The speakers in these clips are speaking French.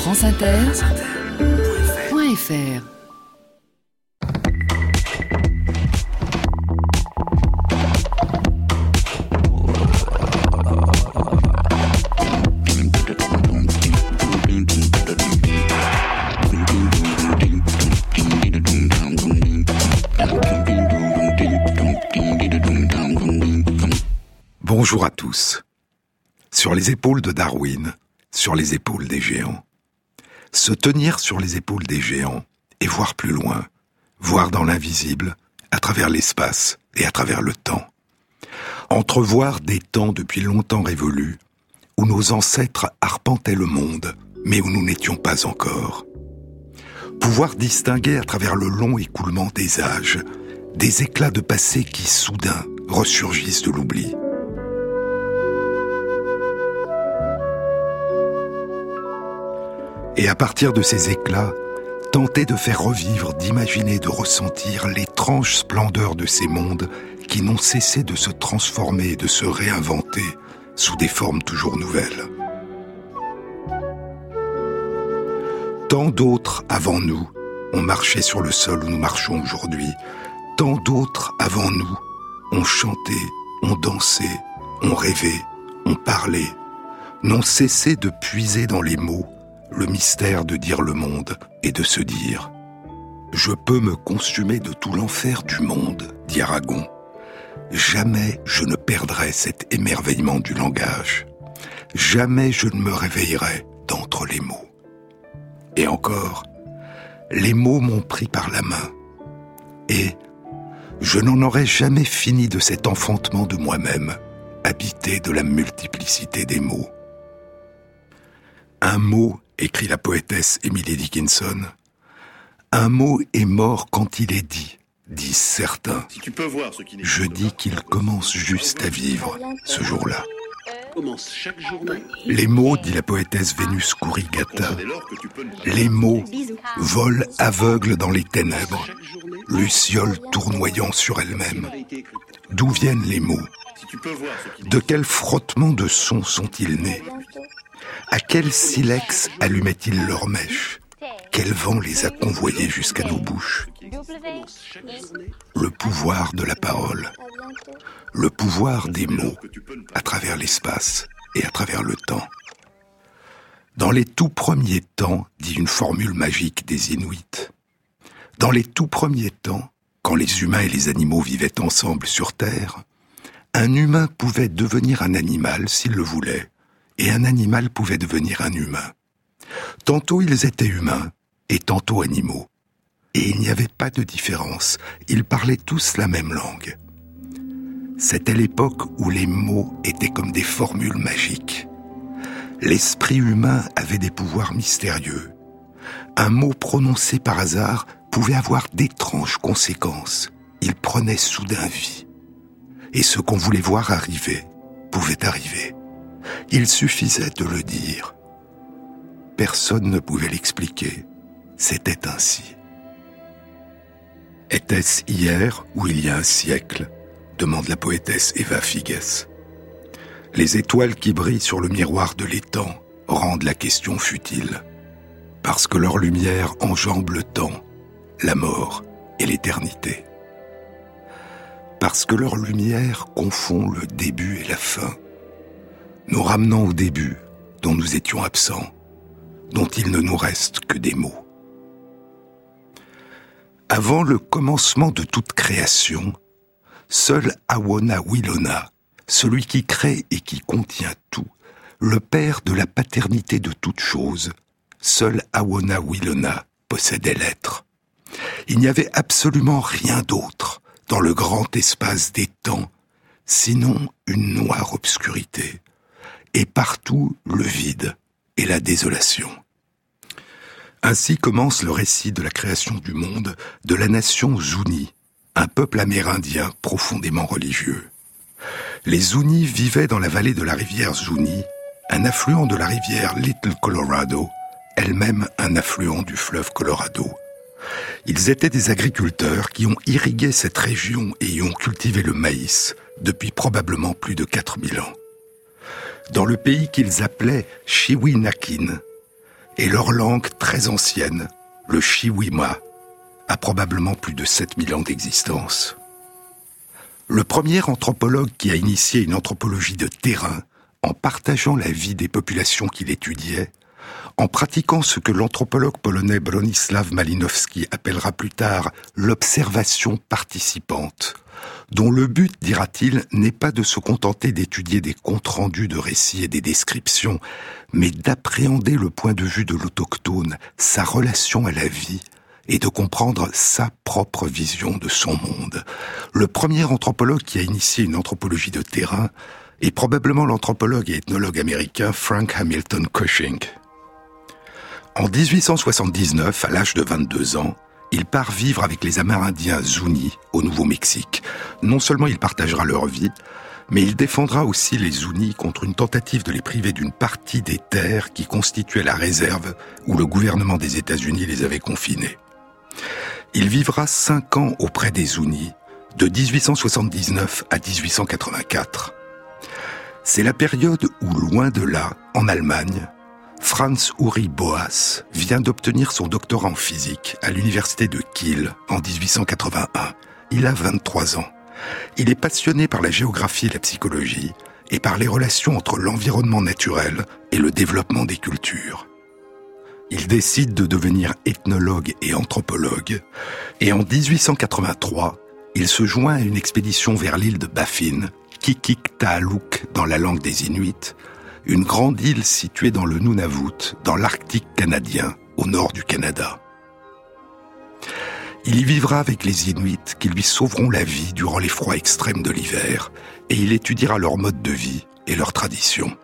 franceinter.fr Bonjour à tous. Sur les épaules de Darwin, sur les épaules des géants. Se tenir sur les épaules des géants et voir plus loin, voir dans l'invisible, à travers l'espace et à travers le temps. Entrevoir des temps depuis longtemps révolus, où nos ancêtres arpentaient le monde, mais où nous n'étions pas encore. Pouvoir distinguer à travers le long écoulement des âges, des éclats de passé qui soudain ressurgissent de l'oubli. Et à partir de ces éclats, tenter de faire revivre, d'imaginer, de ressentir l'étrange splendeur de ces mondes qui n'ont cessé de se transformer de se réinventer sous des formes toujours nouvelles. Tant d'autres avant nous ont marché sur le sol où nous marchons aujourd'hui. Tant d'autres avant nous ont chanté, ont dansé, ont rêvé, ont parlé, n'ont cessé de puiser dans les mots le mystère de dire le monde et de se dire ⁇ Je peux me consumer de tout l'enfer du monde, dit Aragon. Jamais je ne perdrai cet émerveillement du langage. Jamais je ne me réveillerai d'entre les mots. Et encore, les mots m'ont pris par la main. Et je n'en aurai jamais fini de cet enfantement de moi-même, habité de la multiplicité des mots. Un mot écrit la poétesse Emily Dickinson, un mot est mort quand il est dit, disent certains. Je dis qu'il commence juste à vivre ce jour-là. Les mots, dit la poétesse Vénus Kurigata, les mots volent aveugles dans les ténèbres, lucioles tournoyant sur elles-mêmes. D'où viennent les mots De quel frottement de sons sont-ils nés à quel silex allumaient-ils leurs mèches? Quel vent les a convoyés jusqu'à nos bouches? Le pouvoir de la parole, le pouvoir des mots à travers l'espace et à travers le temps. Dans les tout premiers temps, dit une formule magique des Inuits, dans les tout premiers temps, quand les humains et les animaux vivaient ensemble sur Terre, un humain pouvait devenir un animal s'il le voulait, et un animal pouvait devenir un humain. Tantôt ils étaient humains et tantôt animaux. Et il n'y avait pas de différence, ils parlaient tous la même langue. C'était l'époque où les mots étaient comme des formules magiques. L'esprit humain avait des pouvoirs mystérieux. Un mot prononcé par hasard pouvait avoir d'étranges conséquences. Il prenait soudain vie. Et ce qu'on voulait voir arriver pouvait arriver. Il suffisait de le dire. Personne ne pouvait l'expliquer. C'était ainsi. Était-ce hier ou il y a un siècle demande la poétesse Eva Figes. Les étoiles qui brillent sur le miroir de l'étang rendent la question futile, parce que leur lumière enjambe le temps, la mort et l'éternité. Parce que leur lumière confond le début et la fin, nous ramenant au début dont nous étions absents, dont il ne nous reste que des mots. Avant le commencement de toute création, seul Awona Wilona, celui qui crée et qui contient tout, le père de la paternité de toute chose, seul Awona Wilona possédait l'être. Il n'y avait absolument rien d'autre dans le grand espace des temps, sinon une noire obscurité, et partout le vide et la désolation. Ainsi commence le récit de la création du monde de la nation Zuni, un peuple amérindien profondément religieux. Les Zuni vivaient dans la vallée de la rivière Zuni, un affluent de la rivière Little Colorado, elle-même un affluent du fleuve Colorado. Ils étaient des agriculteurs qui ont irrigué cette région et y ont cultivé le maïs depuis probablement plus de 4000 ans dans le pays qu'ils appelaient Chiwinakin, et leur langue très ancienne, le Chiwima, a probablement plus de 7000 ans d'existence. Le premier anthropologue qui a initié une anthropologie de terrain en partageant la vie des populations qu'il étudiait, en pratiquant ce que l'anthropologue polonais Bronislaw Malinowski appellera plus tard l'observation participante, dont le but, dira-t-il, n'est pas de se contenter d'étudier des comptes rendus de récits et des descriptions, mais d'appréhender le point de vue de l'autochtone, sa relation à la vie, et de comprendre sa propre vision de son monde. Le premier anthropologue qui a initié une anthropologie de terrain est probablement l'anthropologue et ethnologue américain Frank Hamilton Cushing. En 1879, à l'âge de 22 ans, il part vivre avec les Amérindiens Zuni au Nouveau-Mexique. Non seulement il partagera leur vie, mais il défendra aussi les Zuni contre une tentative de les priver d'une partie des terres qui constituaient la réserve où le gouvernement des États-Unis les avait confinés. Il vivra cinq ans auprès des Zuni, de 1879 à 1884. C'est la période où, loin de là, en Allemagne, Franz Uri Boas vient d'obtenir son doctorat en physique à l'université de Kiel en 1881. Il a 23 ans. Il est passionné par la géographie et la psychologie et par les relations entre l'environnement naturel et le développement des cultures. Il décide de devenir ethnologue et anthropologue et en 1883, il se joint à une expédition vers l'île de Baffin, Kikik-Taaluk dans la langue des Inuits, une grande île située dans le Nunavut, dans l'Arctique canadien, au nord du Canada. Il y vivra avec les Inuits qui lui sauveront la vie durant les froids extrêmes de l'hiver, et il étudiera leur mode de vie et leurs traditions.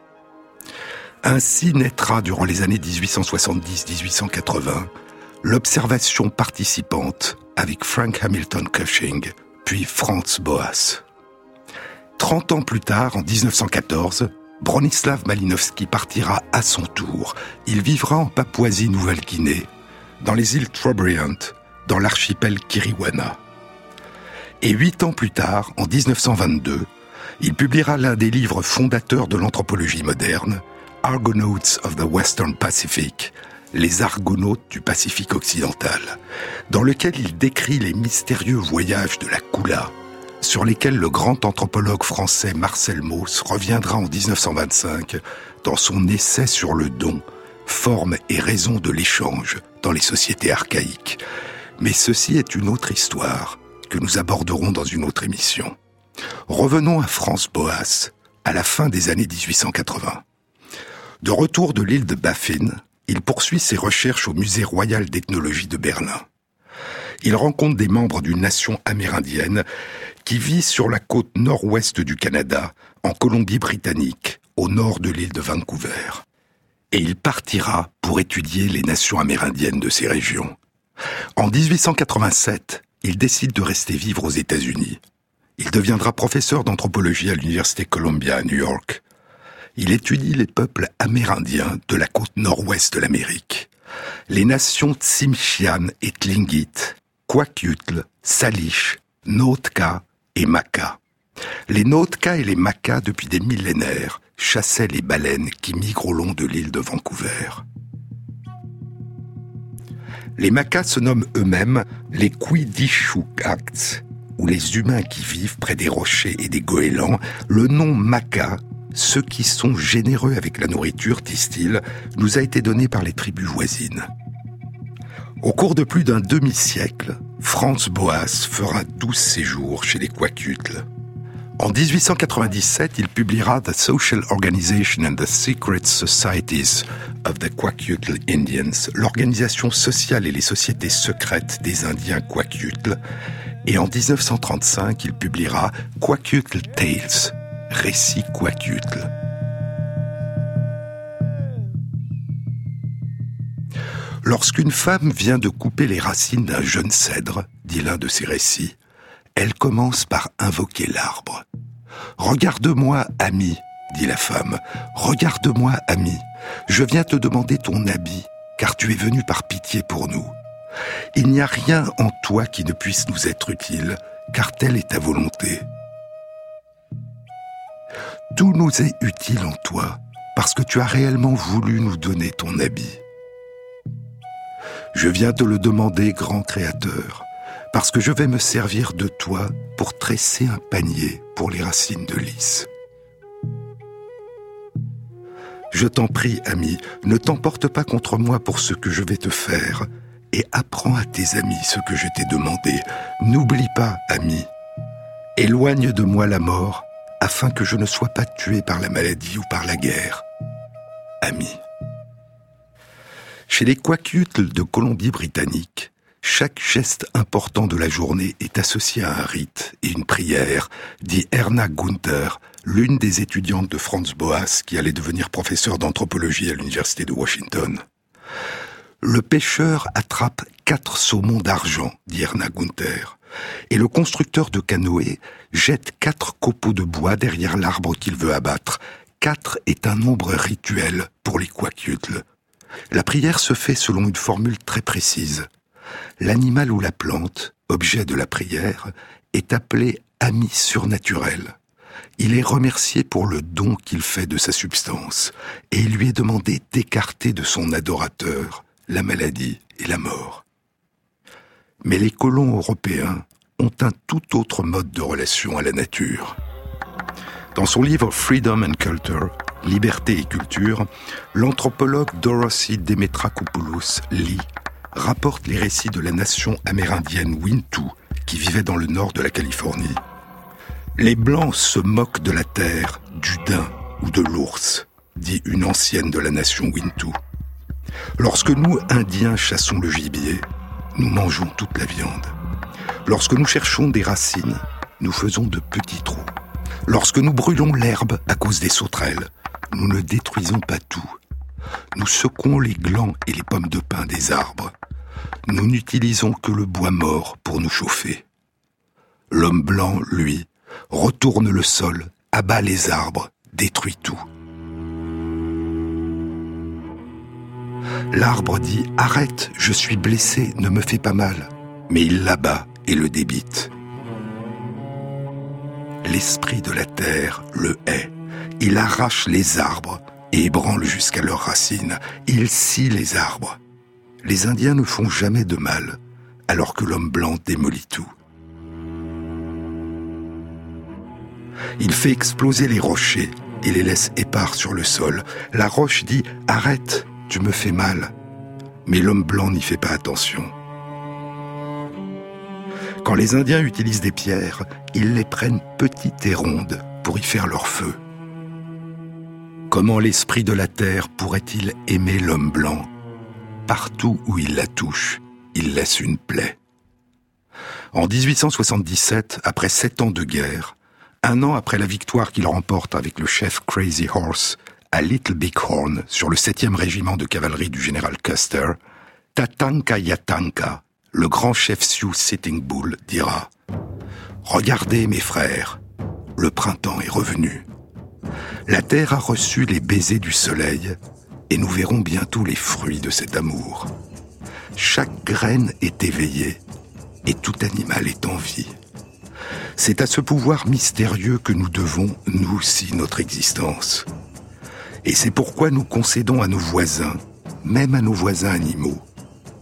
Ainsi naîtra durant les années 1870-1880 l'observation participante avec Frank Hamilton Cushing, puis Franz Boas. Trente ans plus tard, en 1914, Bronislav Malinowski partira à son tour. Il vivra en Papouasie-Nouvelle-Guinée, dans les îles Trobriand, dans l'archipel Kiriwana. Et huit ans plus tard, en 1922, il publiera l'un des livres fondateurs de l'anthropologie moderne, Argonauts of the Western Pacific, les Argonautes du Pacifique occidental, dans lequel il décrit les mystérieux voyages de la Kula, sur lesquels le grand anthropologue français Marcel Mauss reviendra en 1925 dans son essai sur le don, forme et raison de l'échange dans les sociétés archaïques. Mais ceci est une autre histoire que nous aborderons dans une autre émission. Revenons à France Boas, à la fin des années 1880. De retour de l'île de Baffin, il poursuit ses recherches au Musée royal d'ethnologie de Berlin. Il rencontre des membres d'une nation amérindienne qui vit sur la côte nord-ouest du Canada, en Colombie-Britannique, au nord de l'île de Vancouver. Et il partira pour étudier les nations amérindiennes de ces régions. En 1887, il décide de rester vivre aux États-Unis. Il deviendra professeur d'anthropologie à l'Université Columbia à New York. Il étudie les peuples amérindiens de la côte nord-ouest de l'Amérique. Les nations Tsimshian et Tlingit, Kwakutl, Salish, Nootka et Maca. Les Nootka et les Maca, depuis des millénaires, chassaient les baleines qui migrent au long de l'île de Vancouver. Les Macas se nomment eux-mêmes les Kuidishukats, ou les humains qui vivent près des rochers et des goélands. Le nom Maca, ceux qui sont généreux avec la nourriture, disent-ils, nous a été donné par les tribus voisines. Au cours de plus d'un demi-siècle, Franz Boas fera douze séjours chez les Kwakutl. En 1897, il publiera The Social Organization and the Secret Societies of the Kwakutl Indians, l'organisation sociale et les sociétés secrètes des Indiens Kwakutl. Et en 1935, il publiera Kwakutl Tales, récits Kwakutl. Lorsqu'une femme vient de couper les racines d'un jeune cèdre, dit l'un de ses récits, elle commence par invoquer l'arbre. Regarde-moi, ami, dit la femme, regarde-moi, ami, je viens te demander ton habit, car tu es venu par pitié pour nous. Il n'y a rien en toi qui ne puisse nous être utile, car telle est ta volonté. Tout nous est utile en toi, parce que tu as réellement voulu nous donner ton habit. Je viens te le demander, grand Créateur, parce que je vais me servir de toi pour tresser un panier pour les racines de lys. Je t'en prie, ami, ne t'emporte pas contre moi pour ce que je vais te faire, et apprends à tes amis ce que je t'ai demandé. N'oublie pas, ami. Éloigne de moi la mort, afin que je ne sois pas tué par la maladie ou par la guerre. Ami. Chez les Quakutles de Colombie-Britannique, chaque geste important de la journée est associé à un rite et une prière, dit Erna Gunther, l'une des étudiantes de Franz Boas qui allait devenir professeur d'anthropologie à l'université de Washington. Le pêcheur attrape quatre saumons d'argent, dit Erna Gunther, et le constructeur de canoë jette quatre copeaux de bois derrière l'arbre qu'il veut abattre. Quatre est un nombre rituel pour les Quakutles. La prière se fait selon une formule très précise. L'animal ou la plante, objet de la prière, est appelé ami surnaturel. Il est remercié pour le don qu'il fait de sa substance, et il lui est demandé d'écarter de son adorateur la maladie et la mort. Mais les colons européens ont un tout autre mode de relation à la nature. Dans son livre Freedom and Culture, Liberté et culture, l'anthropologue Dorothy Demetrakopoulos lit rapporte les récits de la nation amérindienne Wintu qui vivait dans le nord de la Californie. Les Blancs se moquent de la terre, du daim ou de l'ours, dit une ancienne de la nation Wintu. Lorsque nous, Indiens, chassons le gibier, nous mangeons toute la viande. Lorsque nous cherchons des racines, nous faisons de petits trous. Lorsque nous brûlons l'herbe à cause des sauterelles, nous ne détruisons pas tout. Nous secouons les glands et les pommes de pin des arbres nous n'utilisons que le bois mort pour nous chauffer. L'homme blanc, lui, retourne le sol, abat les arbres, détruit tout. L'arbre dit ⁇ Arrête, je suis blessé, ne me fais pas mal ⁇ mais il l'abat et le débite. L'esprit de la terre le hait. Il arrache les arbres et ébranle jusqu'à leurs racines. Il scie les arbres les Indiens ne font jamais de mal, alors que l'homme blanc démolit tout. Il fait exploser les rochers et les laisse épars sur le sol. La roche dit ⁇ Arrête, tu me fais mal ⁇ Mais l'homme blanc n'y fait pas attention. Quand les Indiens utilisent des pierres, ils les prennent petites et rondes pour y faire leur feu. Comment l'esprit de la terre pourrait-il aimer l'homme blanc? Partout où il la touche, il laisse une plaie. En 1877, après sept ans de guerre, un an après la victoire qu'il remporte avec le chef Crazy Horse à Little Big Horn sur le 7e régiment de cavalerie du général Custer, Tatanka Yatanka, le grand chef Sioux Sitting Bull, dira Regardez mes frères, le printemps est revenu. La terre a reçu les baisers du soleil et nous verrons bientôt les fruits de cet amour. Chaque graine est éveillée et tout animal est en vie. C'est à ce pouvoir mystérieux que nous devons, nous aussi, notre existence. Et c'est pourquoi nous concédons à nos voisins, même à nos voisins animaux,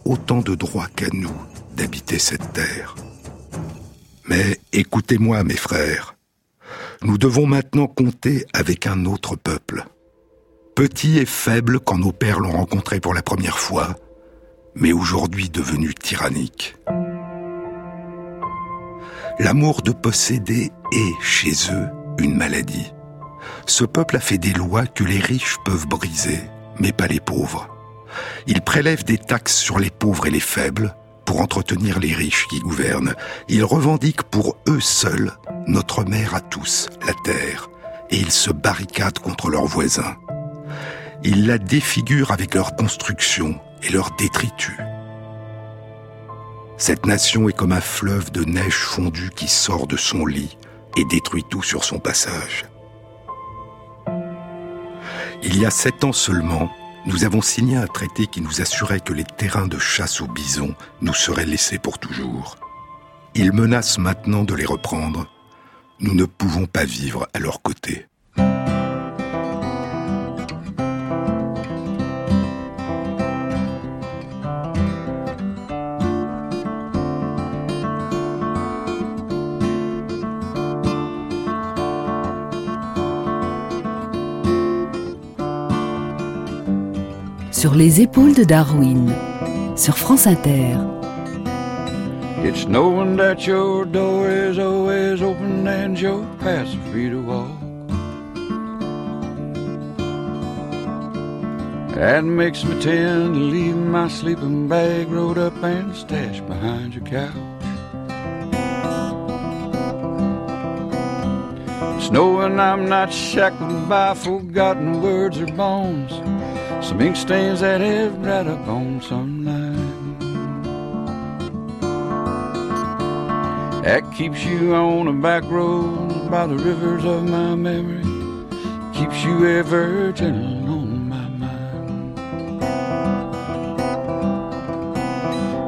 autant de droits qu'à nous d'habiter cette terre. Mais écoutez-moi, mes frères, nous devons maintenant compter avec un autre peuple petit et faible quand nos pères l'ont rencontré pour la première fois, mais aujourd'hui devenu tyrannique. L'amour de posséder est, chez eux, une maladie. Ce peuple a fait des lois que les riches peuvent briser, mais pas les pauvres. Il prélève des taxes sur les pauvres et les faibles pour entretenir les riches qui gouvernent. Il revendique pour eux seuls notre mère à tous, la terre, et ils se barricadent contre leurs voisins. Ils la défigurent avec leur construction et leur détritus. Cette nation est comme un fleuve de neige fondue qui sort de son lit et détruit tout sur son passage. Il y a sept ans seulement, nous avons signé un traité qui nous assurait que les terrains de chasse aux bisons nous seraient laissés pour toujours. Ils menacent maintenant de les reprendre. Nous ne pouvons pas vivre à leur côté. Sur les épaules de Darwin, sur France Inter. It's knowing that your door is always open and your paths free to walk. That makes me tend to leave my sleeping bag rolled up and stashed behind your couch. It's knowing I'm not shackled by forgotten words or bones, some ink stains that have dried up on some line. That keeps you on the back road by the rivers of my memory. Keeps you ever gentle on my mind.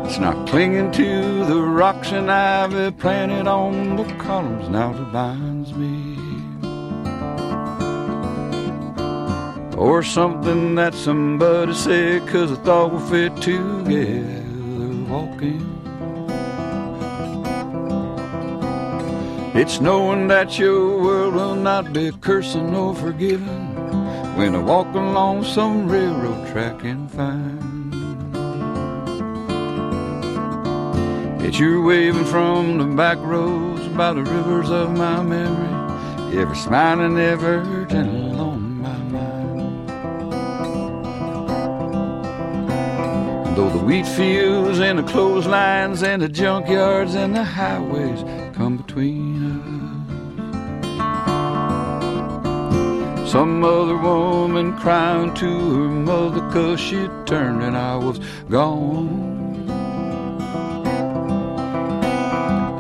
It's not clinging to the rocks and ivy planted on the columns now that binds me. Or something that somebody said cause I thought we fit together walking. It's knowing that your world will not be cursing or forgiven when I walk along some railroad track and find that you're waving from the back roads by the rivers of my memory, ever smiling, ever gentle wheat fields and the clotheslines and the junkyards and the highways come between us. Some other woman crying to her mother cause she turned and I was gone.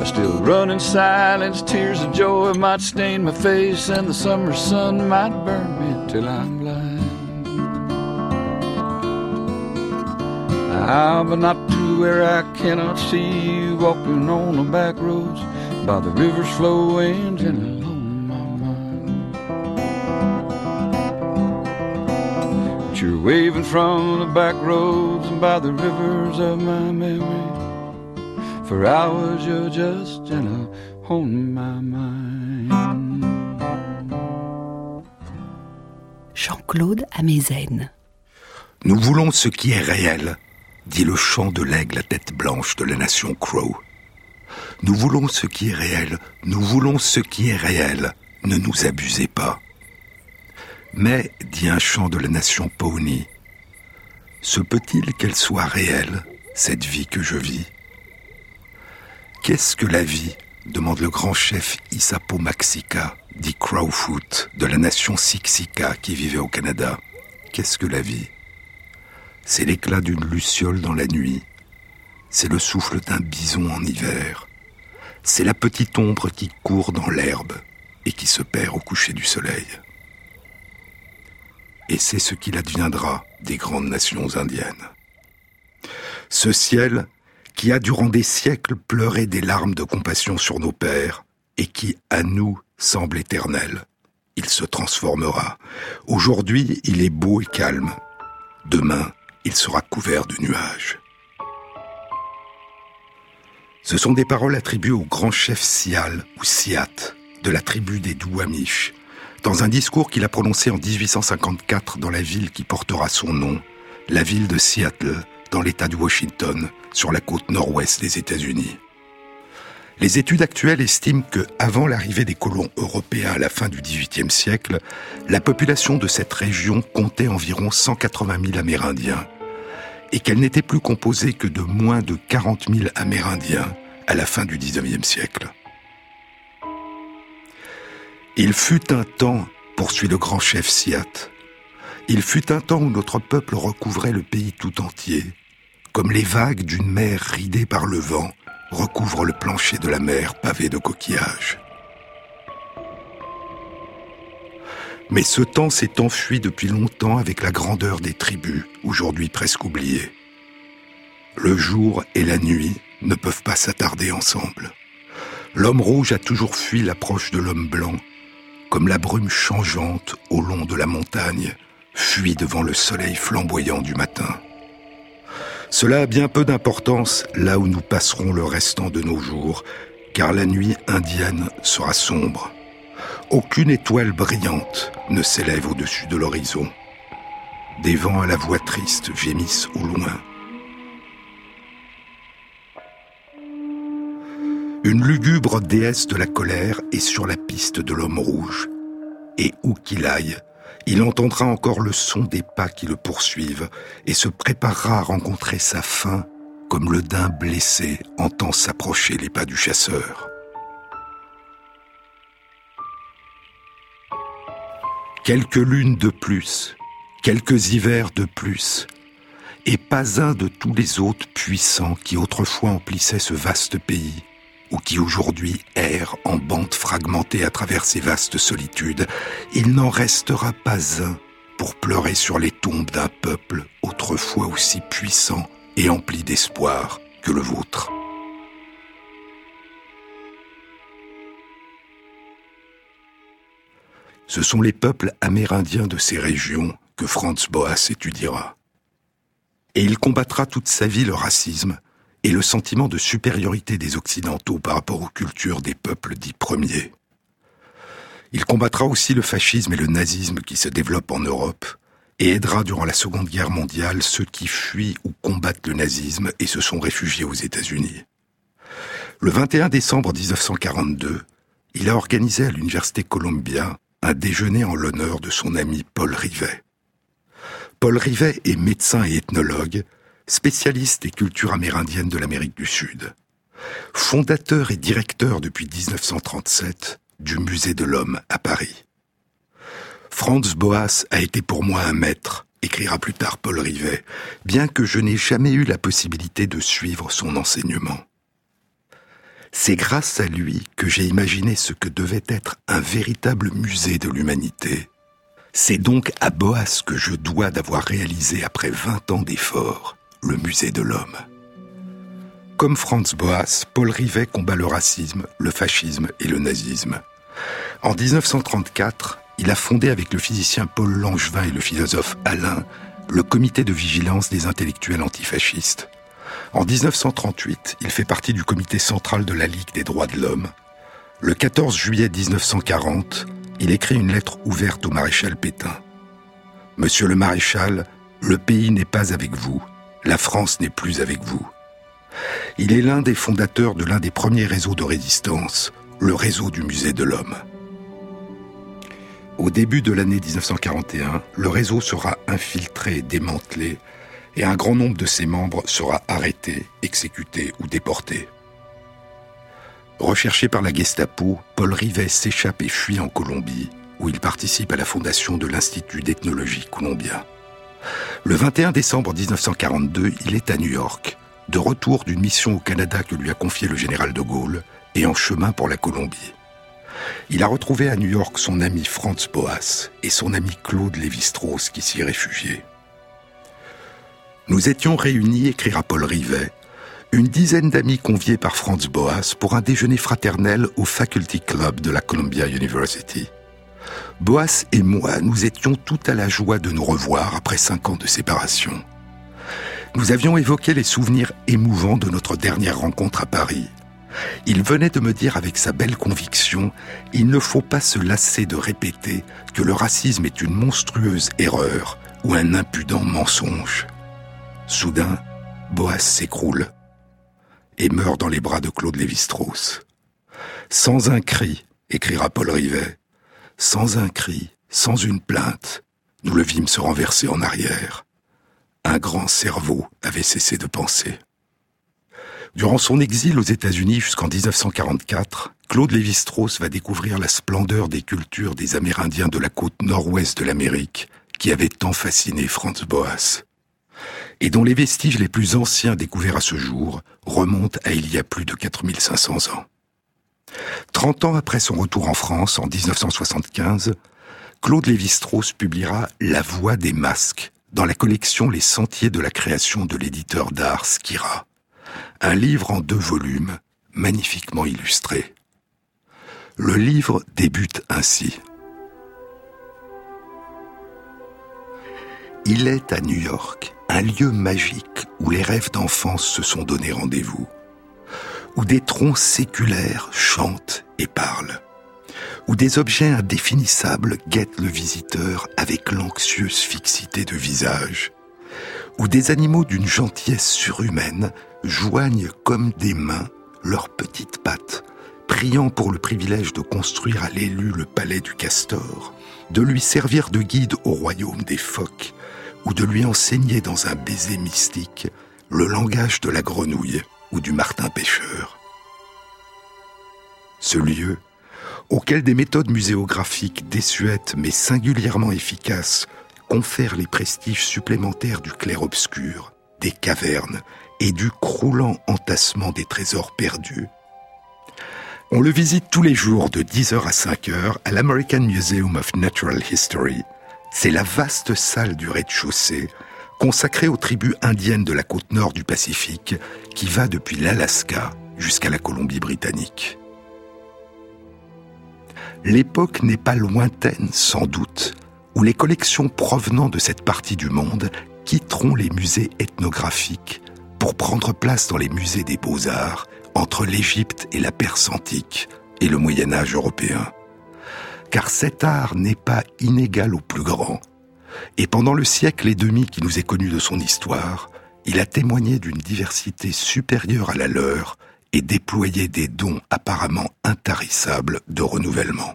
I still running silence, tears of joy might stain my face, and the summer sun might burn me till I'm Ah, but not to where I cannot see you walking on the back roads by the river's flowing and along my mind. But you're waving from the back roads and by the rivers of my memory. For hours you're just gentle on my mind. Jean-Claude Amezen. Nous voulons ce qui est réel, dit le chant de l'aigle à tête blanche de la nation Crow. Nous voulons ce qui est réel, nous voulons ce qui est réel, ne nous abusez pas. Mais, dit un chant de la nation Pawnee, se peut-il qu'elle soit réelle, cette vie que je vis? Qu'est-ce que la vie? demande le grand chef Isapo Maxika, dit Crowfoot, de la nation Siksika qui vivait au Canada. Qu'est-ce que la vie? C'est l'éclat d'une luciole dans la nuit. C'est le souffle d'un bison en hiver. C'est la petite ombre qui court dans l'herbe et qui se perd au coucher du soleil. Et c'est ce qu'il adviendra des grandes nations indiennes. Ce ciel qui a durant des siècles pleuré des larmes de compassion sur nos pères, et qui, à nous, semble éternel. Il se transformera. Aujourd'hui, il est beau et calme. Demain, il sera couvert de nuages. Ce sont des paroles attribuées au grand chef Sial, ou Siat, de la tribu des Douamish, dans un discours qu'il a prononcé en 1854 dans la ville qui portera son nom, la ville de Seattle, dans l'État du Washington, sur la côte nord-ouest des États-Unis. Les études actuelles estiment que, avant l'arrivée des colons européens à la fin du XVIIIe siècle, la population de cette région comptait environ 180 000 Amérindiens, et qu'elle n'était plus composée que de moins de 40 000 Amérindiens à la fin du XIXe siècle. Il fut un temps, poursuit le grand chef Siat, il fut un temps où notre peuple recouvrait le pays tout entier, comme les vagues d'une mer ridée par le vent recouvrent le plancher de la mer pavé de coquillages. Mais ce temps s'est enfui depuis longtemps avec la grandeur des tribus, aujourd'hui presque oubliées. Le jour et la nuit ne peuvent pas s'attarder ensemble. L'homme rouge a toujours fui l'approche de l'homme blanc, comme la brume changeante au long de la montagne fuit devant le soleil flamboyant du matin. Cela a bien peu d'importance là où nous passerons le restant de nos jours, car la nuit indienne sera sombre. Aucune étoile brillante ne s'élève au-dessus de l'horizon. des vents à la voix triste gémissent au loin. Une lugubre déesse de la colère est sur la piste de l'homme rouge. Et où qu'il aille, il entendra encore le son des pas qui le poursuivent et se préparera à rencontrer sa fin comme le daim blessé entend s'approcher les pas du chasseur. Quelques lunes de plus, quelques hivers de plus, et pas un de tous les autres puissants qui autrefois emplissaient ce vaste pays, ou qui aujourd'hui errent en bandes fragmentées à travers ces vastes solitudes, il n'en restera pas un pour pleurer sur les tombes d'un peuple autrefois aussi puissant et empli d'espoir que le vôtre. Ce sont les peuples amérindiens de ces régions que Franz Boas étudiera. Et il combattra toute sa vie le racisme et le sentiment de supériorité des Occidentaux par rapport aux cultures des peuples dits premiers. Il combattra aussi le fascisme et le nazisme qui se développent en Europe et aidera durant la Seconde Guerre mondiale ceux qui fuient ou combattent le nazisme et se sont réfugiés aux États-Unis. Le 21 décembre 1942, il a organisé à l'Université Columbia un déjeuner en l'honneur de son ami Paul Rivet. Paul Rivet est médecin et ethnologue, spécialiste des cultures amérindiennes de l'Amérique du Sud. Fondateur et directeur depuis 1937 du Musée de l'Homme à Paris. Franz Boas a été pour moi un maître, écrira plus tard Paul Rivet, bien que je n'ai jamais eu la possibilité de suivre son enseignement. C'est grâce à lui que j'ai imaginé ce que devait être un véritable musée de l'humanité. C'est donc à Boas que je dois d'avoir réalisé après 20 ans d'efforts le musée de l'homme. Comme Franz Boas, Paul Rivet combat le racisme, le fascisme et le nazisme. En 1934, il a fondé avec le physicien Paul Langevin et le philosophe Alain le comité de vigilance des intellectuels antifascistes. En 1938, il fait partie du comité central de la Ligue des droits de l'homme. Le 14 juillet 1940, il écrit une lettre ouverte au maréchal Pétain. Monsieur le maréchal, le pays n'est pas avec vous, la France n'est plus avec vous. Il est l'un des fondateurs de l'un des premiers réseaux de résistance, le réseau du musée de l'homme. Au début de l'année 1941, le réseau sera infiltré, démantelé, et un grand nombre de ses membres sera arrêté, exécuté ou déporté. Recherché par la Gestapo, Paul Rivet s'échappe et fuit en Colombie, où il participe à la fondation de l'Institut d'ethnologie colombien. Le 21 décembre 1942, il est à New York, de retour d'une mission au Canada que lui a confiée le général de Gaulle, et en chemin pour la Colombie. Il a retrouvé à New York son ami Franz Boas et son ami Claude Lévi-Strauss qui s'y réfugiaient. Nous étions réunis, écrira Paul Rivet, une dizaine d'amis conviés par Franz Boas pour un déjeuner fraternel au Faculty Club de la Columbia University. Boas et moi, nous étions tout à la joie de nous revoir après cinq ans de séparation. Nous avions évoqué les souvenirs émouvants de notre dernière rencontre à Paris. Il venait de me dire avec sa belle conviction, il ne faut pas se lasser de répéter que le racisme est une monstrueuse erreur ou un impudent mensonge. Soudain, Boas s'écroule et meurt dans les bras de Claude Lévi-Strauss. Sans un cri, écrira Paul Rivet, sans un cri, sans une plainte, nous le vîmes se renverser en arrière. Un grand cerveau avait cessé de penser. Durant son exil aux États-Unis jusqu'en 1944, Claude Lévi-Strauss va découvrir la splendeur des cultures des Amérindiens de la côte nord-ouest de l'Amérique qui avaient tant fasciné Franz Boas et dont les vestiges les plus anciens découverts à ce jour remontent à il y a plus de 4500 ans. Trente ans après son retour en France, en 1975, Claude Lévi-Strauss publiera La Voix des masques dans la collection Les Sentiers de la création de l'éditeur d'art Skira, un livre en deux volumes, magnifiquement illustré. Le livre débute ainsi. Il est à New York un lieu magique où les rêves d'enfance se sont donné rendez-vous, où des troncs séculaires chantent et parlent, où des objets indéfinissables guettent le visiteur avec l'anxieuse fixité de visage, où des animaux d'une gentillesse surhumaine joignent comme des mains leurs petites pattes, priant pour le privilège de construire à l'élu le palais du castor, de lui servir de guide au royaume des phoques, ou de lui enseigner dans un baiser mystique le langage de la grenouille ou du martin pêcheur. Ce lieu, auquel des méthodes muséographiques désuètes mais singulièrement efficaces confèrent les prestiges supplémentaires du clair-obscur, des cavernes et du croulant entassement des trésors perdus. On le visite tous les jours de 10h à 5h à l'American Museum of Natural History. C'est la vaste salle du rez-de-chaussée consacrée aux tribus indiennes de la côte nord du Pacifique qui va depuis l'Alaska jusqu'à la Colombie-Britannique. L'époque n'est pas lointaine, sans doute, où les collections provenant de cette partie du monde quitteront les musées ethnographiques pour prendre place dans les musées des beaux-arts entre l'Égypte et la Perse antique et le Moyen Âge européen. Car cet art n'est pas inégal au plus grand, et pendant le siècle et demi qui nous est connu de son histoire, il a témoigné d'une diversité supérieure à la leur et déployé des dons apparemment intarissables de renouvellement.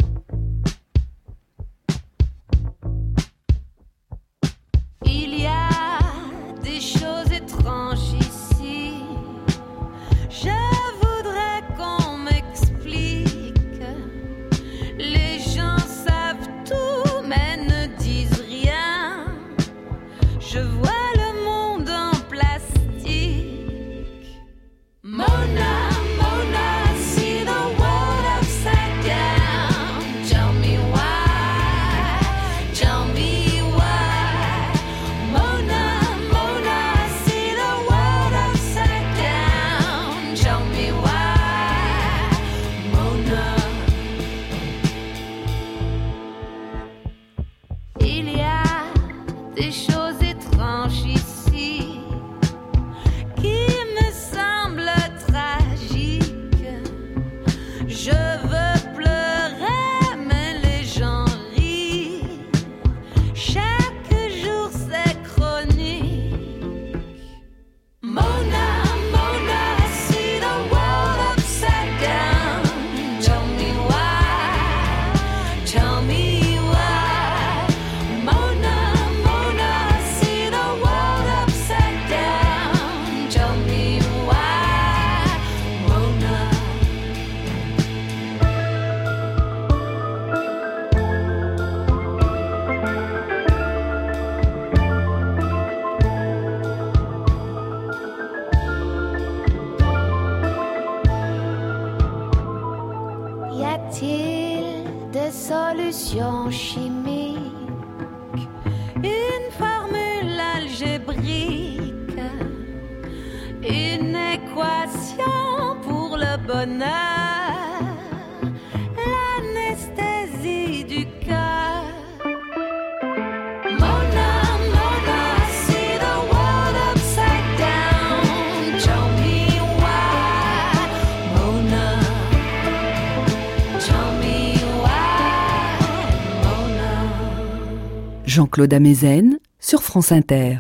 Jean-Claude Amezen sur France Inter.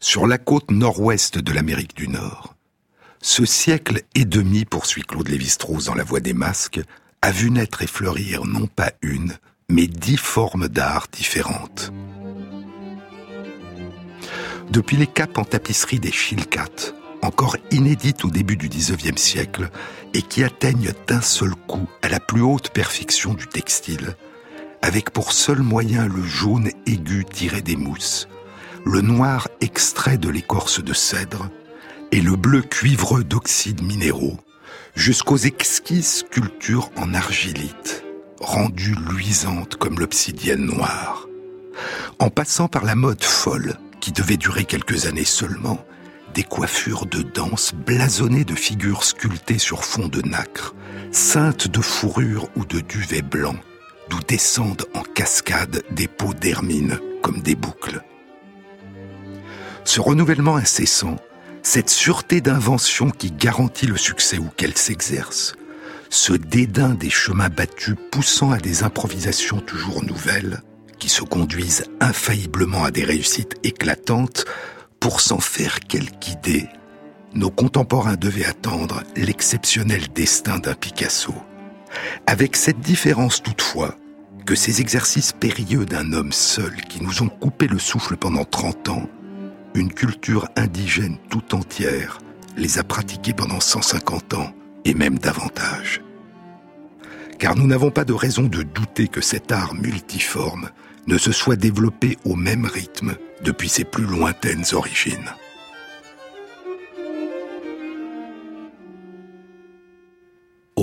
Sur la côte nord-ouest de l'Amérique du Nord, ce siècle et demi, poursuit Claude Lévi-Strauss dans La Voix des Masques, a vu naître et fleurir non pas une, mais dix formes d'art différentes. Depuis les capes en tapisserie des Chilcat, encore inédites au début du XIXe siècle, et qui atteignent d'un seul coup à la plus haute perfection du textile, avec pour seul moyen le jaune aigu tiré des mousses, le noir extrait de l'écorce de cèdre et le bleu cuivreux d'oxydes minéraux, jusqu'aux exquises sculptures en argilite, rendues luisantes comme l'obsidienne noire. En passant par la mode folle, qui devait durer quelques années seulement, des coiffures de danse blasonnées de figures sculptées sur fond de nacre, ceintes de fourrure ou de duvet blanc, d'où descendent en cascade des peaux d'hermine comme des boucles. Ce renouvellement incessant, cette sûreté d'invention qui garantit le succès où qu'elle s'exerce, ce dédain des chemins battus poussant à des improvisations toujours nouvelles, qui se conduisent infailliblement à des réussites éclatantes, pour s'en faire quelque idée, nos contemporains devaient attendre l'exceptionnel destin d'un Picasso. Avec cette différence toutefois, que ces exercices périlleux d'un homme seul qui nous ont coupé le souffle pendant 30 ans, une culture indigène tout entière les a pratiqués pendant 150 ans et même davantage. Car nous n'avons pas de raison de douter que cet art multiforme ne se soit développé au même rythme depuis ses plus lointaines origines.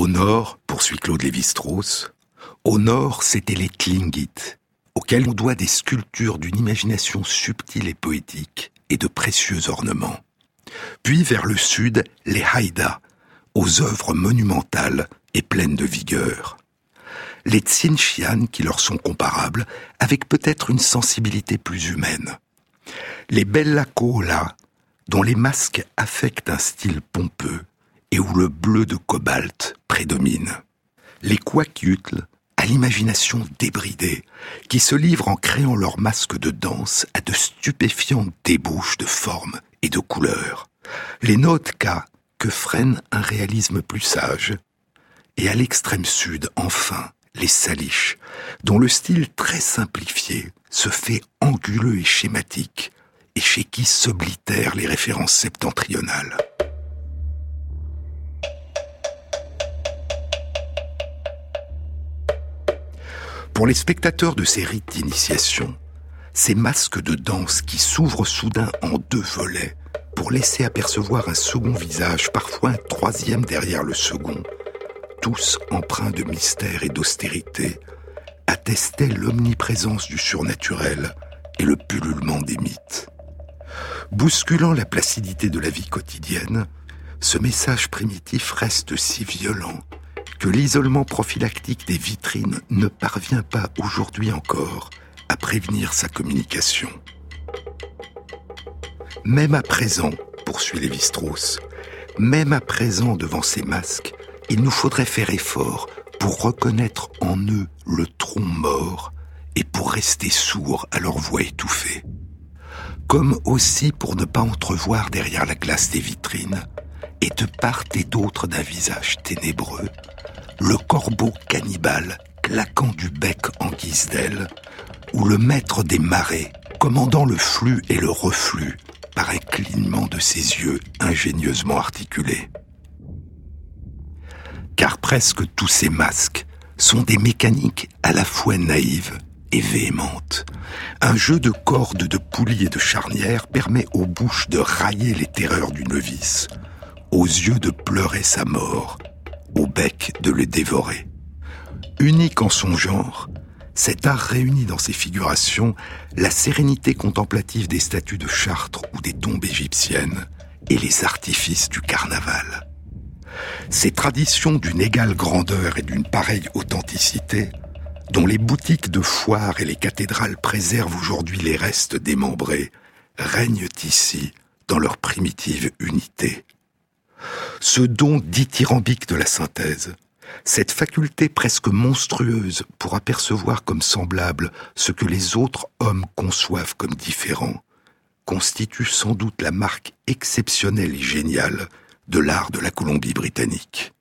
Au nord, poursuit Claude Lévi-Strauss, au nord, c'étaient les Tlingit, auxquels on doit des sculptures d'une imagination subtile et poétique et de précieux ornements. Puis vers le sud, les Haïda, aux œuvres monumentales et pleines de vigueur. Les Tsinshian qui leur sont comparables, avec peut-être une sensibilité plus humaine. Les Bella Kola, dont les masques affectent un style pompeux et où le bleu de cobalt prédomine. Les Kwakiutl, à l'imagination débridée, qui se livrent en créant leurs masques de danse à de stupéfiantes débouches de formes et de couleurs. Les notes K, que freine un réalisme plus sage. Et à l'extrême sud, enfin, les saliches, dont le style très simplifié se fait anguleux et schématique, et chez qui s'oblitèrent les références septentrionales. Pour les spectateurs de ces rites d'initiation, ces masques de danse qui s'ouvrent soudain en deux volets pour laisser apercevoir un second visage, parfois un troisième derrière le second, tous empreints de mystère et d'austérité, attestaient l'omniprésence du surnaturel et le pullulement des mythes. Bousculant la placidité de la vie quotidienne, ce message primitif reste si violent que l'isolement prophylactique des vitrines ne parvient pas aujourd'hui encore à prévenir sa communication. Même à présent, poursuit Lévi-Strauss, même à présent devant ces masques, il nous faudrait faire effort pour reconnaître en eux le tronc mort et pour rester sourds à leur voix étouffée. Comme aussi pour ne pas entrevoir derrière la glace des vitrines, et de part et d'autre d'un visage ténébreux, le corbeau cannibale claquant du bec en guise d'aile, ou le maître des marées commandant le flux et le reflux par un clignement de ses yeux ingénieusement articulés. Car presque tous ces masques sont des mécaniques à la fois naïves et véhémentes. Un jeu de cordes, de poulies et de charnières permet aux bouches de railler les terreurs du novice, aux yeux de pleurer sa mort, au bec de le dévorer. Unique en son genre, cet art réunit dans ses figurations la sérénité contemplative des statues de Chartres ou des tombes égyptiennes et les artifices du carnaval. Ces traditions d'une égale grandeur et d'une pareille authenticité, dont les boutiques de foires et les cathédrales préservent aujourd'hui les restes démembrés, règnent ici dans leur primitive unité. Ce don dithyrambique de la synthèse, cette faculté presque monstrueuse pour apercevoir comme semblable ce que les autres hommes conçoivent comme différent, constitue sans doute la marque exceptionnelle et géniale de l'art de la Colombie-Britannique.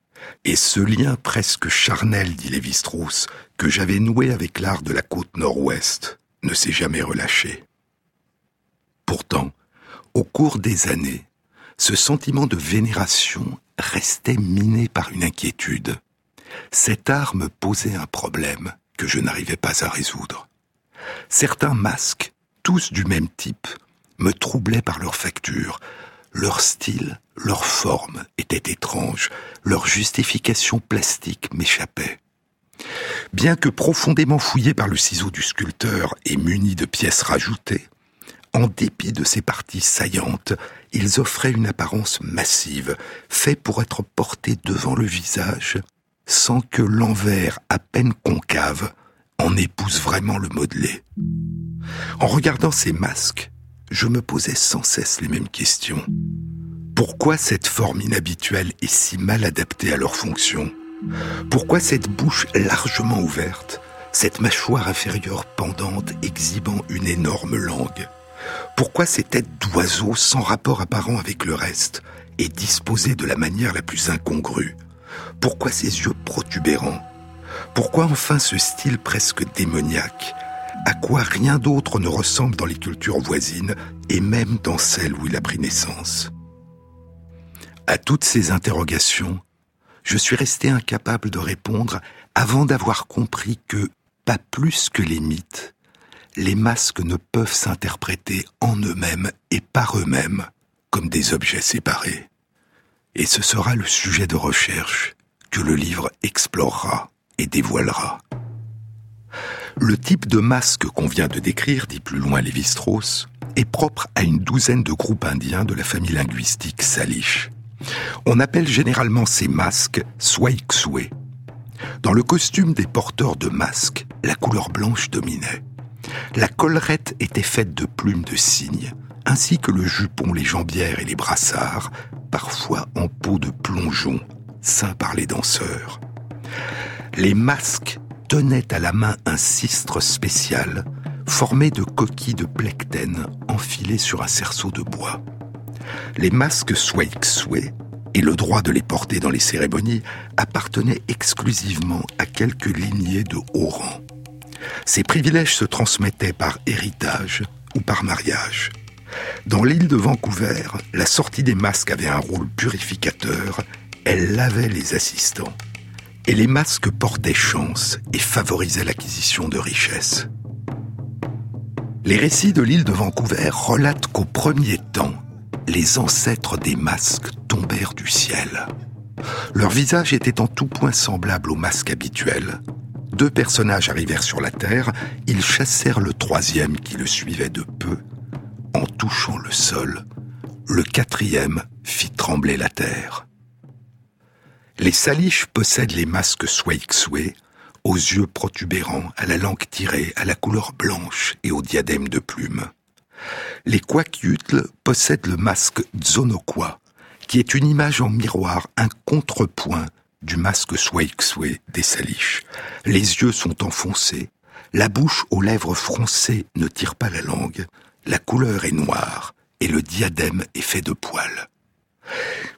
Et ce lien presque charnel, dit Lévi-Strauss, que j'avais noué avec l'art de la côte nord-ouest, ne s'est jamais relâché. Pourtant, au cours des années, ce sentiment de vénération restait miné par une inquiétude cet art me posait un problème que je n'arrivais pas à résoudre. Certains masques, tous du même type, me troublaient par leur facture. Leur style, leur forme étaient étranges, leur justification plastique m'échappait. Bien que profondément fouillés par le ciseau du sculpteur et munis de pièces rajoutées, en dépit de ces parties saillantes, ils offraient une apparence massive, faite pour être portés devant le visage sans que l'envers à peine concave en épouse vraiment le modelé. En regardant ces masques, je me posais sans cesse les mêmes questions. Pourquoi cette forme inhabituelle est si mal adaptée à leur fonction? Pourquoi cette bouche largement ouverte, cette mâchoire inférieure pendante exhibant une énorme langue? Pourquoi ces têtes d'oiseaux sans rapport apparent avec le reste et disposées de la manière la plus incongrue? Pourquoi ces yeux protubérants? Pourquoi enfin ce style presque démoniaque? À quoi rien d'autre ne ressemble dans les cultures voisines et même dans celles où il a pris naissance? À toutes ces interrogations, je suis resté incapable de répondre avant d'avoir compris que, pas plus que les mythes, les masques ne peuvent s'interpréter en eux-mêmes et par eux-mêmes comme des objets séparés. Et ce sera le sujet de recherche que le livre explorera et dévoilera. Le type de masque qu'on vient de décrire, dit plus loin Lévi-Strauss, est propre à une douzaine de groupes indiens de la famille linguistique Salish. On appelle généralement ces masques Swaikswe. Dans le costume des porteurs de masques, la couleur blanche dominait. La collerette était faite de plumes de cygne, ainsi que le jupon, les jambières et les brassards, parfois en peau de plongeon, saint par les danseurs. Les masques tenaient à la main un cistre spécial formé de coquilles de plectène enfilées sur un cerceau de bois. Les masques Swaikswe et le droit de les porter dans les cérémonies appartenaient exclusivement à quelques lignées de haut rang. Ces privilèges se transmettaient par héritage ou par mariage. Dans l'île de Vancouver, la sortie des masques avait un rôle purificateur, elle lavait les assistants. Et les masques portaient chance et favorisaient l'acquisition de richesses. Les récits de l'île de Vancouver relatent qu'au premier temps, les ancêtres des masques tombèrent du ciel. Leur visage était en tout point semblable aux masques habituels. Deux personnages arrivèrent sur la terre, ils chassèrent le troisième qui le suivait de peu. En touchant le sol, le quatrième fit trembler la terre. Les Salish possèdent les masques Swaikswe, aux yeux protubérants, à la langue tirée, à la couleur blanche et au diadème de plumes. Les Kwakiutl possèdent le masque Tzonokwa, qui est une image en miroir, un contrepoint du masque Swaikswe des Salish. Les yeux sont enfoncés, la bouche aux lèvres froncées ne tire pas la langue, la couleur est noire et le diadème est fait de poils.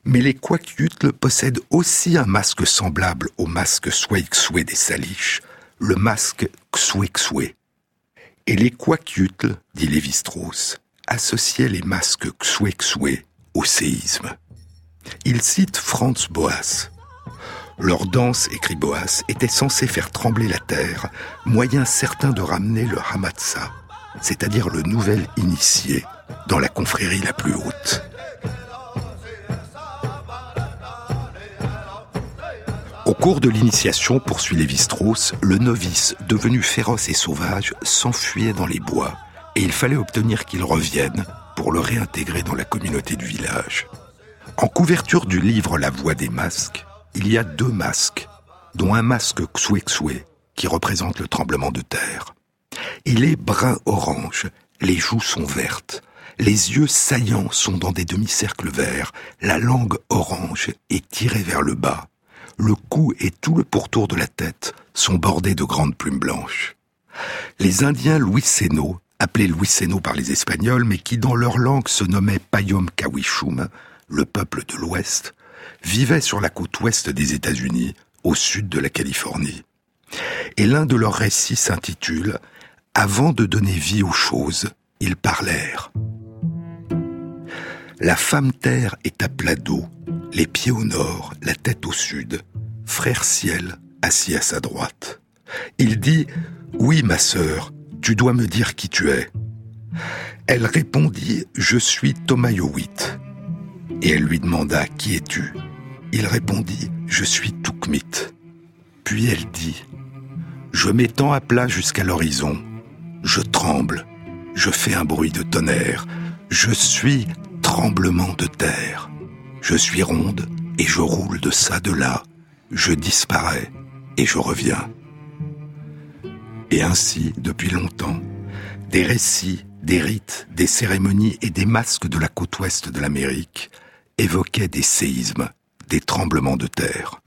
Mais les Kwakiutl possèdent aussi un masque semblable au masque Swaikswe des Salish, le masque Xwexwe. Et les Kwakiutl, dit Lévi-Strauss, associaient les masques Xwexwe au séisme. Il cite Franz Boas. Leur danse, écrit Boas, était censée faire trembler la terre, moyen certain de ramener le Hamatsa, c'est-à-dire le nouvel initié, dans la confrérie la plus haute. Au cours de l'initiation, poursuit Lévi-Strauss, le novice, devenu féroce et sauvage, s'enfuyait dans les bois, et il fallait obtenir qu'il revienne pour le réintégrer dans la communauté du village. En couverture du livre La voix des masques, il y a deux masques, dont un masque Xwexwe, qui représente le tremblement de terre. Il est brun-orange, les joues sont vertes, les yeux saillants sont dans des demi-cercles verts, la langue orange est tirée vers le bas, le cou et tout le pourtour de la tête sont bordés de grandes plumes blanches. Les Indiens Louis Seno, appelés Louis Seno par les Espagnols, mais qui dans leur langue se nommaient Payom Kawishum, le peuple de l'Ouest, vivaient sur la côte ouest des États-Unis, au sud de la Californie. Et l'un de leurs récits s'intitule Avant de donner vie aux choses, ils parlèrent. La femme terre est à plat d'eau, les pieds au nord, la tête au sud, frère ciel assis à sa droite. Il dit Oui, ma sœur, tu dois me dire qui tu es. Elle répondit Je suis Tomayowit. Et elle lui demanda Qui es-tu? Il répondit Je suis Tukmit. Puis elle dit Je m'étends à plat jusqu'à l'horizon. Je tremble. Je fais un bruit de tonnerre. Je suis tremblement de terre. Je suis ronde et je roule de ça, de là. Je disparais et je reviens. Et ainsi, depuis longtemps, des récits, des rites, des cérémonies et des masques de la côte ouest de l'Amérique évoquaient des séismes, des tremblements de terre.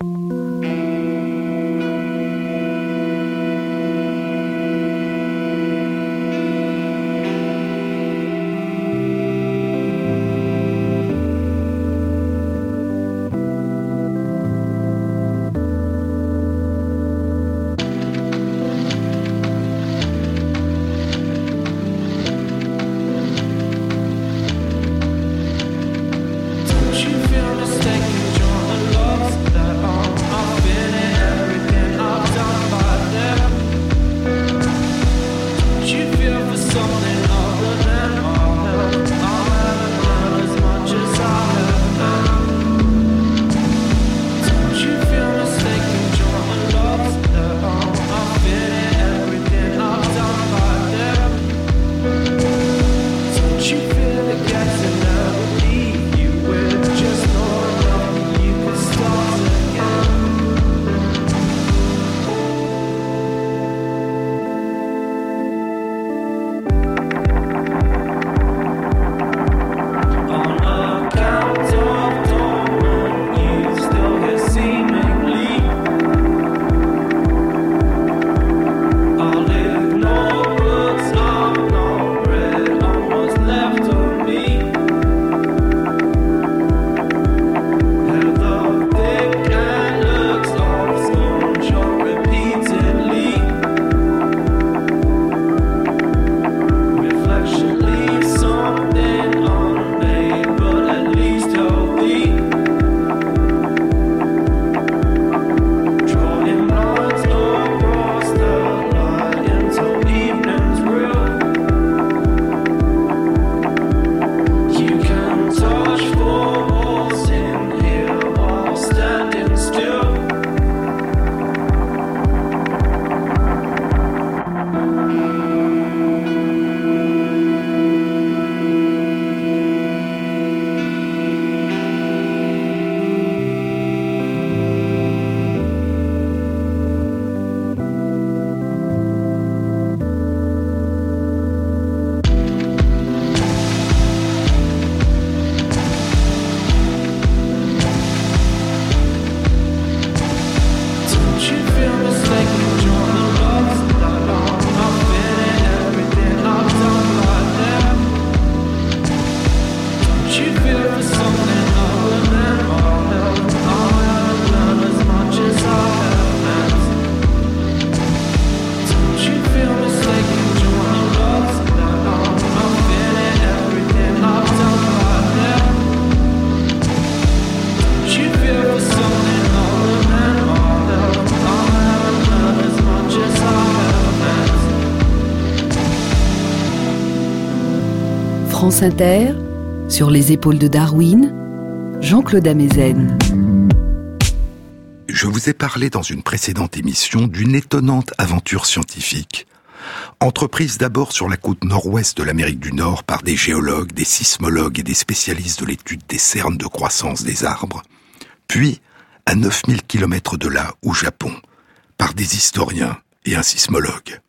Sur les épaules de Darwin, Jean-Claude Amezen. Je vous ai parlé dans une précédente émission d'une étonnante aventure scientifique. Entreprise d'abord sur la côte nord-ouest de l'Amérique du Nord par des géologues, des sismologues et des spécialistes de l'étude des cernes de croissance des arbres, puis à 9000 km de là, au Japon, par des historiens et un sismologue.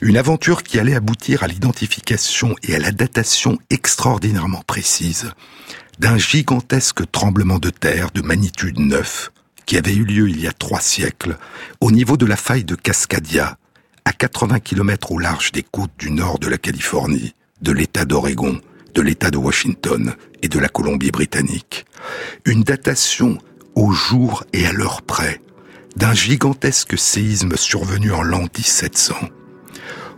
Une aventure qui allait aboutir à l'identification et à la datation extraordinairement précise d'un gigantesque tremblement de terre de magnitude 9 qui avait eu lieu il y a trois siècles au niveau de la faille de Cascadia, à 80 km au large des côtes du nord de la Californie, de l'État d'Oregon, de l'État de Washington et de la Colombie-Britannique. Une datation au jour et à l'heure près d'un gigantesque séisme survenu en l'an 1700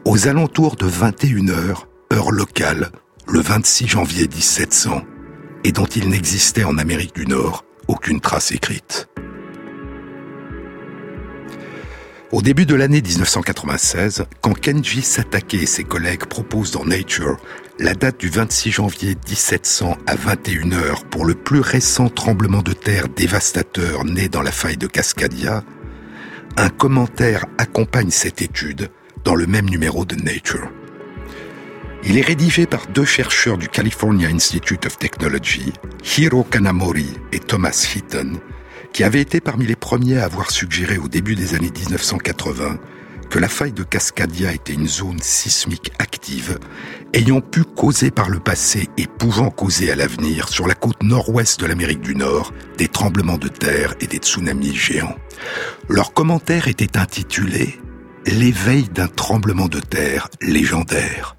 aux alentours de 21 heures, heure locale, le 26 janvier 1700, et dont il n'existait en Amérique du Nord aucune trace écrite. Au début de l'année 1996, quand Kenji Satake et ses collègues proposent dans Nature la date du 26 janvier 1700 à 21 heures pour le plus récent tremblement de terre dévastateur né dans la faille de Cascadia, un commentaire accompagne cette étude dans le même numéro de Nature. Il est rédigé par deux chercheurs du California Institute of Technology, Hiro Kanamori et Thomas Heaton, qui avaient été parmi les premiers à avoir suggéré au début des années 1980 que la faille de Cascadia était une zone sismique active, ayant pu causer par le passé et pouvant causer à l'avenir sur la côte nord-ouest de l'Amérique du Nord des tremblements de terre et des tsunamis géants. Leur commentaire était intitulé l'éveil d'un tremblement de terre légendaire.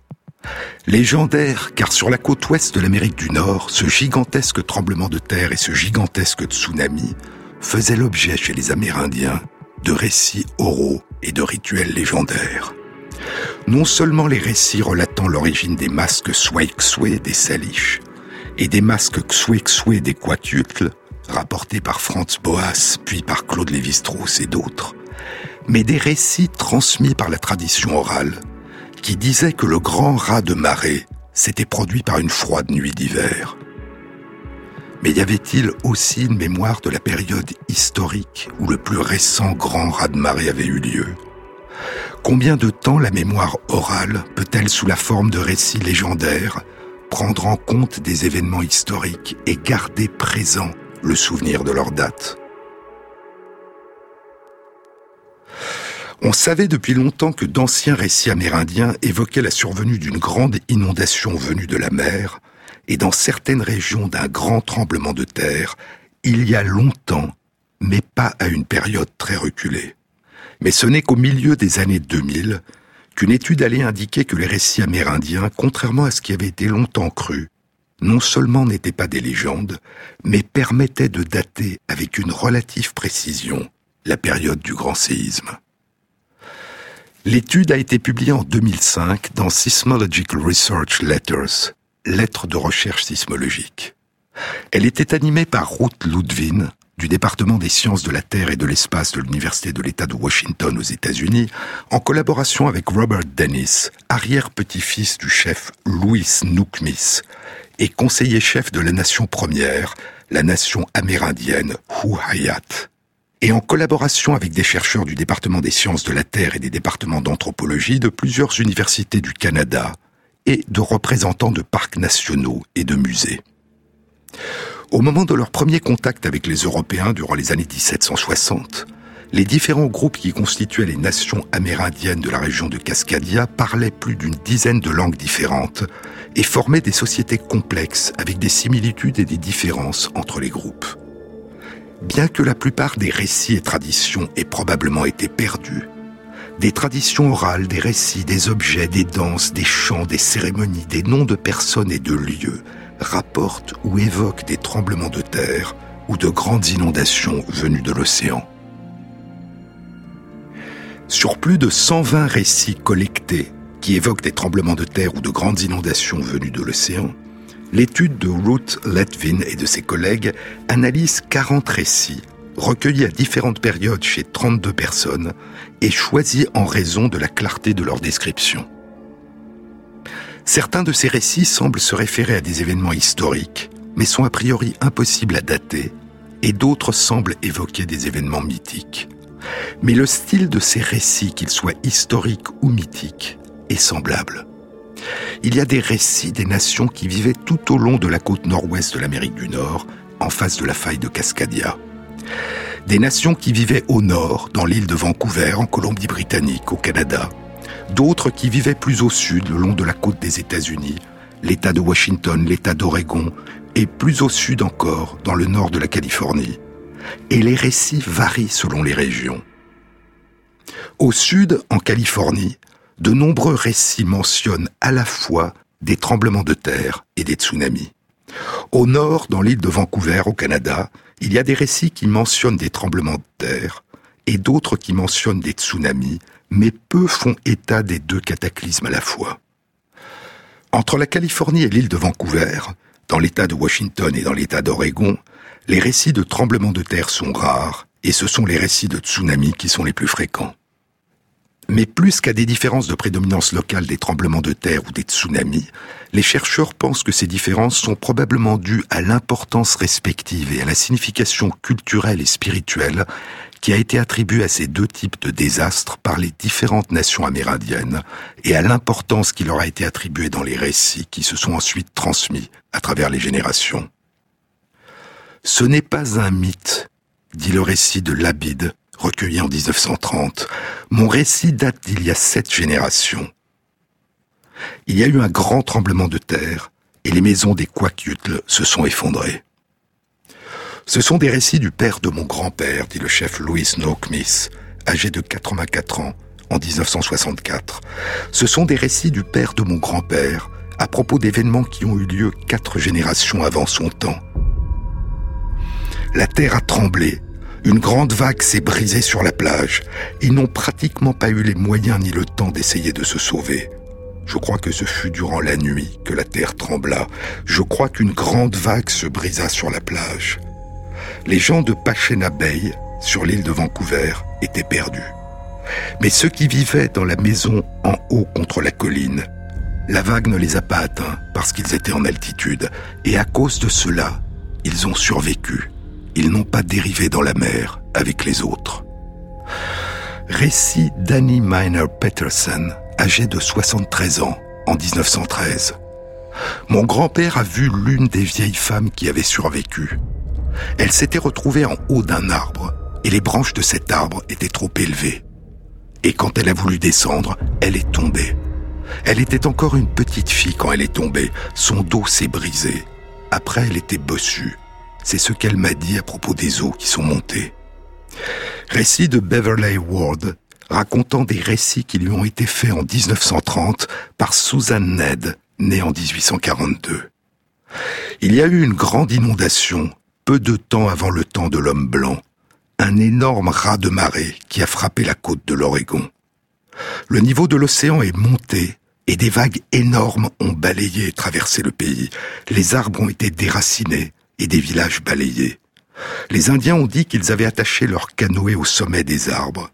Légendaire, car sur la côte ouest de l'Amérique du Nord, ce gigantesque tremblement de terre et ce gigantesque tsunami faisaient l'objet chez les Amérindiens de récits oraux et de rituels légendaires. Non seulement les récits relatant l'origine des masques Swaikswe des Salish et des masques Xwexwe des Quatutles, rapportés par Franz Boas puis par Claude Lévi-Strauss et d'autres, mais des récits transmis par la tradition orale, qui disaient que le grand rat de marée s'était produit par une froide nuit d'hiver. Mais y avait-il aussi une mémoire de la période historique où le plus récent grand raz de marée avait eu lieu? Combien de temps la mémoire orale peut-elle, sous la forme de récits légendaires, prendre en compte des événements historiques et garder présent le souvenir de leur date? On savait depuis longtemps que d'anciens récits amérindiens évoquaient la survenue d'une grande inondation venue de la mer, et dans certaines régions d'un grand tremblement de terre, il y a longtemps, mais pas à une période très reculée. Mais ce n'est qu'au milieu des années 2000 qu'une étude allait indiquer que les récits amérindiens, contrairement à ce qui avait été longtemps cru, non seulement n'étaient pas des légendes, mais permettaient de dater avec une relative précision la période du grand séisme. L'étude a été publiée en 2005 dans Seismological Research Letters, lettres de recherche sismologique. Elle était animée par Ruth Ludwin, du département des sciences de la Terre et de l'espace de l'Université de l'État de Washington aux États-Unis, en collaboration avec Robert Dennis, arrière-petit-fils du chef Louis Nookmis et conseiller-chef de la nation première, la nation amérindienne Huayat et en collaboration avec des chercheurs du département des sciences de la Terre et des départements d'anthropologie de plusieurs universités du Canada et de représentants de parcs nationaux et de musées. Au moment de leur premier contact avec les Européens durant les années 1760, les différents groupes qui constituaient les nations amérindiennes de la région de Cascadia parlaient plus d'une dizaine de langues différentes et formaient des sociétés complexes avec des similitudes et des différences entre les groupes. Bien que la plupart des récits et traditions aient probablement été perdus, des traditions orales, des récits, des objets, des danses, des chants, des cérémonies, des noms de personnes et de lieux rapportent ou évoquent des tremblements de terre ou de grandes inondations venues de l'océan. Sur plus de 120 récits collectés qui évoquent des tremblements de terre ou de grandes inondations venues de l'océan, l'étude de Ruth Letvin et de ses collègues analyse 40 récits recueillis à différentes périodes chez 32 personnes et choisis en raison de la clarté de leur description. Certains de ces récits semblent se référer à des événements historiques, mais sont a priori impossibles à dater, et d'autres semblent évoquer des événements mythiques. Mais le style de ces récits, qu'ils soient historiques ou mythiques, est semblable. Il y a des récits des nations qui vivaient tout au long de la côte nord-ouest de l'Amérique du Nord, en face de la faille de Cascadia. Des nations qui vivaient au nord, dans l'île de Vancouver, en Colombie-Britannique, au Canada. D'autres qui vivaient plus au sud, le long de la côte des États-Unis, l'État de Washington, l'État d'Oregon, et plus au sud encore, dans le nord de la Californie. Et les récits varient selon les régions. Au sud, en Californie, de nombreux récits mentionnent à la fois des tremblements de terre et des tsunamis. Au nord, dans l'île de Vancouver, au Canada, il y a des récits qui mentionnent des tremblements de terre et d'autres qui mentionnent des tsunamis, mais peu font état des deux cataclysmes à la fois. Entre la Californie et l'île de Vancouver, dans l'État de Washington et dans l'État d'Oregon, les récits de tremblements de terre sont rares, et ce sont les récits de tsunamis qui sont les plus fréquents. Mais plus qu'à des différences de prédominance locale des tremblements de terre ou des tsunamis, les chercheurs pensent que ces différences sont probablement dues à l'importance respective et à la signification culturelle et spirituelle qui a été attribuée à ces deux types de désastres par les différentes nations amérindiennes et à l'importance qui leur a été attribuée dans les récits qui se sont ensuite transmis à travers les générations. Ce n'est pas un mythe, dit le récit de Labide, recueilli en 1930. Mon récit date d'il y a sept générations. Il y a eu un grand tremblement de terre et les maisons des Kwakiutl se sont effondrées. Ce sont des récits du père de mon grand-père, dit le chef Louis Noakmis, âgé de 84 ans, en 1964. Ce sont des récits du père de mon grand-père, à propos d'événements qui ont eu lieu quatre générations avant son temps. La terre a tremblé, une grande vague s'est brisée sur la plage. Ils n'ont pratiquement pas eu les moyens ni le temps d'essayer de se sauver. Je crois que ce fut durant la nuit que la terre trembla. Je crois qu'une grande vague se brisa sur la plage les gens de Pachena Bay, sur l'île de Vancouver, étaient perdus. Mais ceux qui vivaient dans la maison en haut contre la colline, la vague ne les a pas atteints parce qu'ils étaient en altitude, et à cause de cela, ils ont survécu. Ils n'ont pas dérivé dans la mer avec les autres. Récit d'Annie Miner Peterson, âgée de 73 ans, en 1913. Mon grand-père a vu l'une des vieilles femmes qui avaient survécu. Elle s'était retrouvée en haut d'un arbre, et les branches de cet arbre étaient trop élevées. Et quand elle a voulu descendre, elle est tombée. Elle était encore une petite fille quand elle est tombée. Son dos s'est brisé. Après, elle était bossue. C'est ce qu'elle m'a dit à propos des eaux qui sont montées. Récit de Beverly Ward, racontant des récits qui lui ont été faits en 1930 par Susan Ned, née en 1842. Il y a eu une grande inondation peu de temps avant le temps de l'homme blanc, un énorme raz de marée qui a frappé la côte de l'Oregon. Le niveau de l'océan est monté et des vagues énormes ont balayé et traversé le pays. Les arbres ont été déracinés et des villages balayés. Les Indiens ont dit qu'ils avaient attaché leur canoë au sommet des arbres.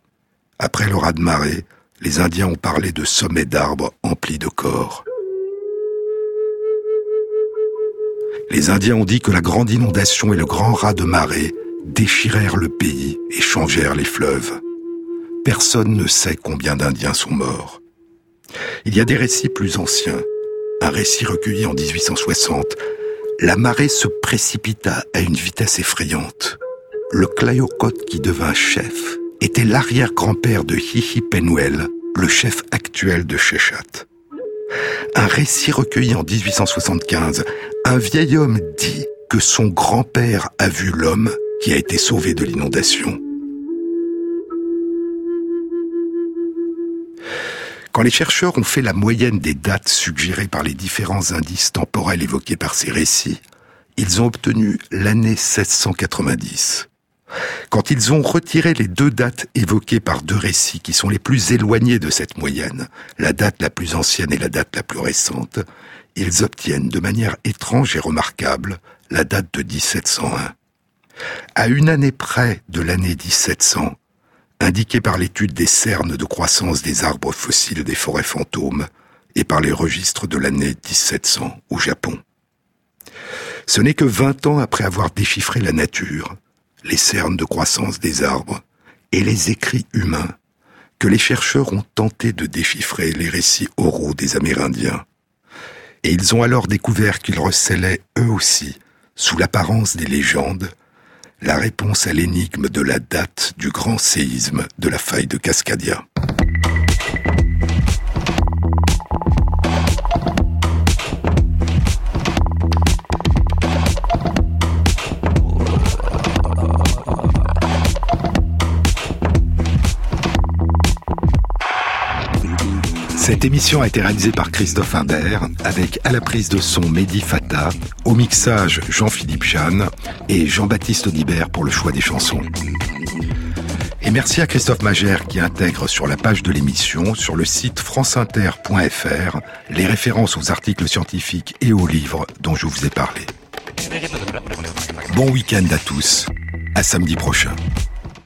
Après le raz de marée, les Indiens ont parlé de sommets d'arbres emplis de corps. Les Indiens ont dit que la grande inondation et le grand raz de marée déchirèrent le pays et changèrent les fleuves. Personne ne sait combien d'Indiens sont morts. Il y a des récits plus anciens. Un récit recueilli en 1860. La marée se précipita à une vitesse effrayante. Le Clayoquot qui devint chef était l'arrière-grand-père de Hihi Penuel, le chef actuel de Shechat. Un récit recueilli en 1875 un vieil homme dit que son grand-père a vu l'homme qui a été sauvé de l'inondation. Quand les chercheurs ont fait la moyenne des dates suggérées par les différents indices temporels évoqués par ces récits, ils ont obtenu l'année 1690. Quand ils ont retiré les deux dates évoquées par deux récits qui sont les plus éloignés de cette moyenne, la date la plus ancienne et la date la plus récente, ils obtiennent de manière étrange et remarquable la date de 1701. À une année près de l'année 1700, indiquée par l'étude des cernes de croissance des arbres fossiles des forêts fantômes, et par les registres de l'année 1700 au Japon. Ce n'est que vingt ans après avoir déchiffré la nature, les cernes de croissance des arbres et les écrits humains que les chercheurs ont tenté de déchiffrer les récits oraux des Amérindiens. Et ils ont alors découvert qu'ils recelaient eux aussi, sous l'apparence des légendes, la réponse à l'énigme de la date du grand séisme de la faille de Cascadia. Cette émission a été réalisée par Christophe Imbert, avec à la prise de son Mehdi Fata, au mixage Jean-Philippe Jeanne et Jean-Baptiste Audibert pour le choix des chansons. Et merci à Christophe Magère qui intègre sur la page de l'émission, sur le site franceinter.fr, les références aux articles scientifiques et aux livres dont je vous ai parlé. Bon week-end à tous, à samedi prochain.